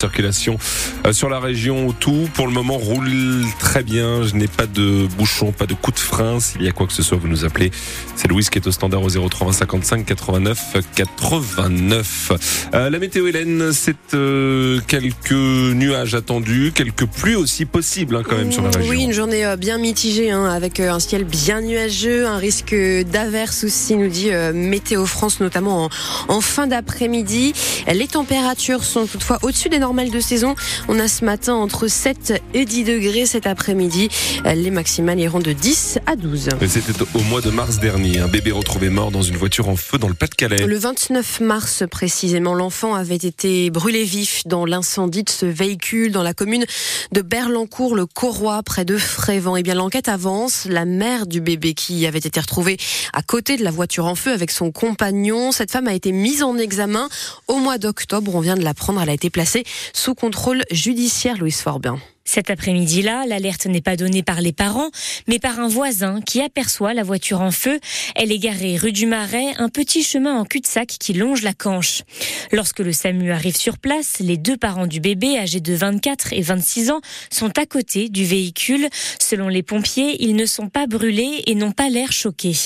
Circulation euh, sur la région, tout pour le moment roule très bien. Je n'ai pas de bouchon, pas de coup de frein. S'il y a quoi que ce soit, vous nous appelez. C'est Louis qui est au standard au 03 55 89 89. la météo Hélène, c'est euh, quelques nuages attendus, quelques pluies aussi possibles hein, quand même sur la région. Oui, une journée euh, bien mitigée hein, avec un ciel bien nuageux, un risque d'averse aussi, nous dit Météo France, notamment en, en fin d'après-midi. Les températures sont toutefois au-dessus des de saison. On a ce matin entre 7 et 10 degrés cet après-midi. Les maximales iront de 10 à 12. C'était au mois de mars dernier. Un bébé retrouvé mort dans une voiture en feu dans le Pas-de-Calais. Le 29 mars précisément, l'enfant avait été brûlé vif dans l'incendie de ce véhicule dans la commune de Berlancourt, le Corroy, près de Frévent. Et eh bien l'enquête avance. La mère du bébé qui avait été retrouvée à côté de la voiture en feu avec son compagnon. Cette femme a été mise en examen au mois d'octobre. On vient de l'apprendre. Elle a été placée sous contrôle judiciaire, Louise Forbin. Cet après-midi-là, l'alerte n'est pas donnée par les parents, mais par un voisin qui aperçoit la voiture en feu. Elle est garée rue du Marais, un petit chemin en cul-de-sac qui longe la Canche. Lorsque le SAMU arrive sur place, les deux parents du bébé, âgés de 24 et 26 ans, sont à côté du véhicule. Selon les pompiers, ils ne sont pas brûlés et n'ont pas l'air choqués.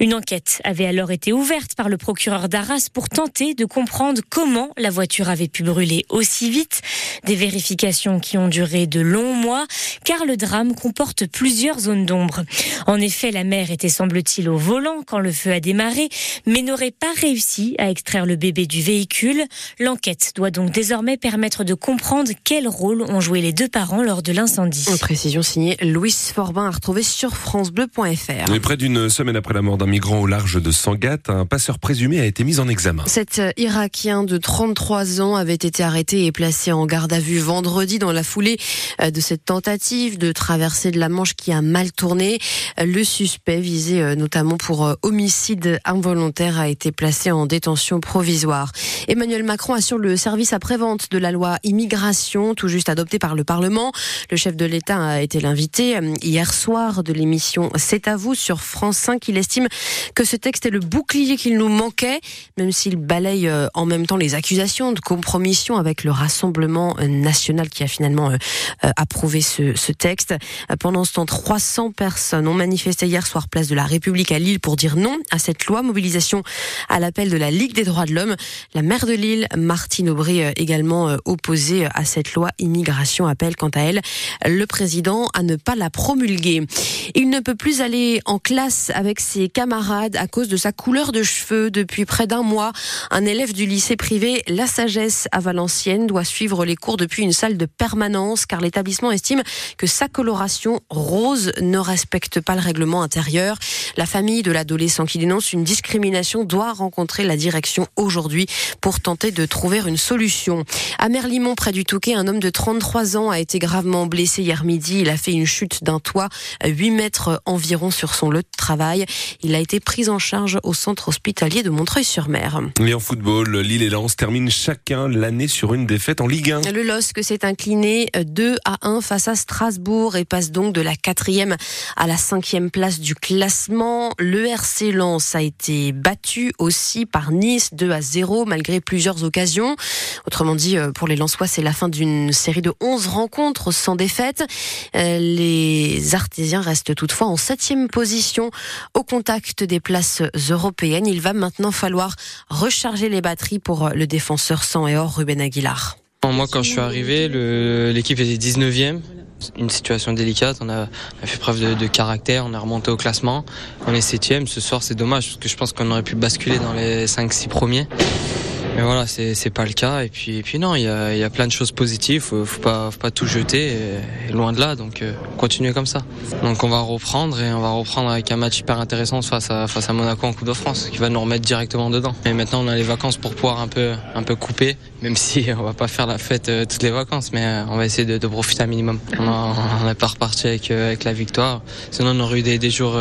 Une enquête avait alors été ouverte par le procureur d'Arras pour tenter de comprendre comment la voiture avait pu brûler aussi vite. Des vérifications qui ont duré de longs mois, car le drame comporte plusieurs zones d'ombre. En effet, la mère était, semble-t-il, au volant quand le feu a démarré, mais n'aurait pas réussi à extraire le bébé du véhicule. L'enquête doit donc désormais permettre de comprendre quel rôle ont joué les deux parents lors de l'incendie. Une précision signée Louis Forbin à retrouver sur francebleu.fr. Près d'une semaine après la mort d'un migrant au large de Sangat, un passeur présumé a été mis en examen. Cet Irakien de 33 ans avait été arrêté et placé en garde à vue vendredi dans la foulée de cette tentative de traverser de la Manche qui a mal tourné. Le suspect, visé euh, notamment pour euh, homicide involontaire, a été placé en détention provisoire. Emmanuel Macron assure le service après-vente de la loi immigration, tout juste adoptée par le Parlement. Le chef de l'État a été l'invité hier soir de l'émission C'est à vous sur France 5. Il estime que ce texte est le bouclier qu'il nous manquait, même s'il balaye en même temps les accusations de compromission avec le Rassemblement national qui a finalement euh, approuvé ce, ce, texte. Euh, pendant ce temps, 300 personnes ont manifesté hier soir place de la République à Lille pour dire non à cette loi. Mobilisation à l'appel de la Ligue des droits de l'homme. La maire de Lille, Martine Aubry, euh, également opposée à cette loi immigration, appelle quant à elle le président à ne pas la promulguer. Il ne peut plus aller en classe avec ses camarades à cause de sa couleur de cheveux. Depuis près d'un mois, un élève du lycée privé La Sagesse à Valenciennes doit suivre les cours depuis une salle de permanence car l'établissement estime que sa coloration rose ne respecte pas le règlement intérieur. La famille de l'adolescent qui dénonce une discrimination doit rencontrer la direction aujourd'hui pour tenter de trouver une solution. À Merlimont, près du Touquet, un homme de 33 ans a été gravement blessé hier midi. Il a fait une chute d'un toit, 8 mètres environ sur son lieu de travail. Il a été pris en charge au centre hospitalier de Montreuil-sur-Mer. Et en football, Lille et Lens terminent chacun l'année sur une défaite en Ligue 1. Le LOSC s'est incliné 2 à 1 face à Strasbourg et passe donc de la quatrième à la cinquième place du classement. Le RC Lens a été battu aussi par Nice 2 à 0 malgré plusieurs occasions. Autrement dit, euh, pour les Lensois, c'est la fin d'une série de 11 rencontres sans défaite. Euh, les Artésiens restent toutefois en septième position au contact des places européennes. Il va maintenant falloir recharger les batteries pour le défenseur sans et or Ruben Aguilar. Moi, quand je suis arrivé, l'équipe était 19e. Une situation délicate. On a, fait preuve de, caractère. On a remonté au classement. On est 7e. Ce soir, c'est dommage parce que je pense qu'on aurait pu basculer dans les 5-6 premiers. Mais voilà, c'est pas le cas. Et puis et puis non, il y a, y a plein de choses positives. Faut, faut pas faut pas tout jeter. Et, loin de là, donc euh, continuer comme ça. Donc on va reprendre et on va reprendre avec un match hyper intéressant face à face à Monaco en Coupe de France, qui va nous remettre directement dedans. Et maintenant on a les vacances pour pouvoir un peu un peu couper, même si on va pas faire la fête euh, toutes les vacances, mais euh, on va essayer de, de profiter un minimum. On n'est pas reparti avec avec la victoire. Sinon on aurait eu des, des jours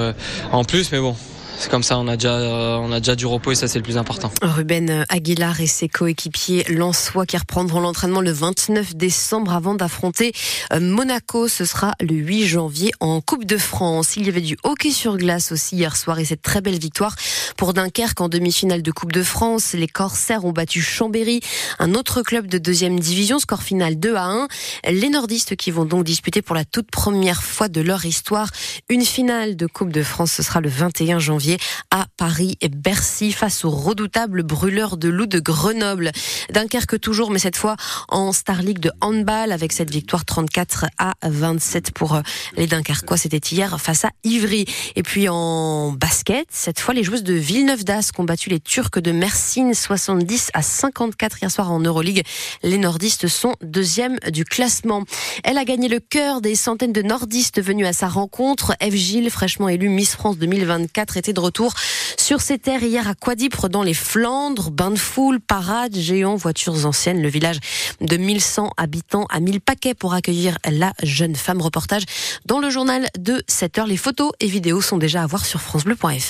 en plus, mais bon c'est comme ça, on a déjà, on a déjà du repos et ça c'est le plus important. Ruben Aguilar et ses coéquipiers Lançois qui reprendront l'entraînement le 29 décembre avant d'affronter euh, Monaco. Ce sera le 8 janvier en Coupe de France. Il y avait du hockey sur glace aussi hier soir et cette très belle victoire pour Dunkerque en demi-finale de Coupe de France. Les Corsaires ont battu Chambéry, un autre club de deuxième division, score final 2 à 1. Les nordistes qui vont donc disputer pour la toute première fois de leur histoire une finale de Coupe de France. Ce sera le 21 janvier à Paris et Bercy face aux redoutables brûleurs de loup de Grenoble. Dunkerque toujours, mais cette fois en Star League de handball avec cette victoire 34 à 27 pour les Dunkerquois. C'était hier face à Ivry. Et puis en basket, cette fois les joueuses de Villeneuve d'Ascq ont battu les Turcs de Mersin 70 à 54 hier soir en Euroleague. Les nordistes sont deuxième du classement. Elle a gagné le cœur des centaines de nordistes venus à sa rencontre. Eve Gilles, fraîchement élue Miss France 2024, était de retour sur ses terres hier à Quadipre dans les Flandres. Bain de foule, parade, géants, voitures anciennes. Le village de 1100 habitants à 1000 paquets pour accueillir la jeune femme. Reportage dans le journal de 7 heures. Les photos et vidéos sont déjà à voir sur francebleu.fr.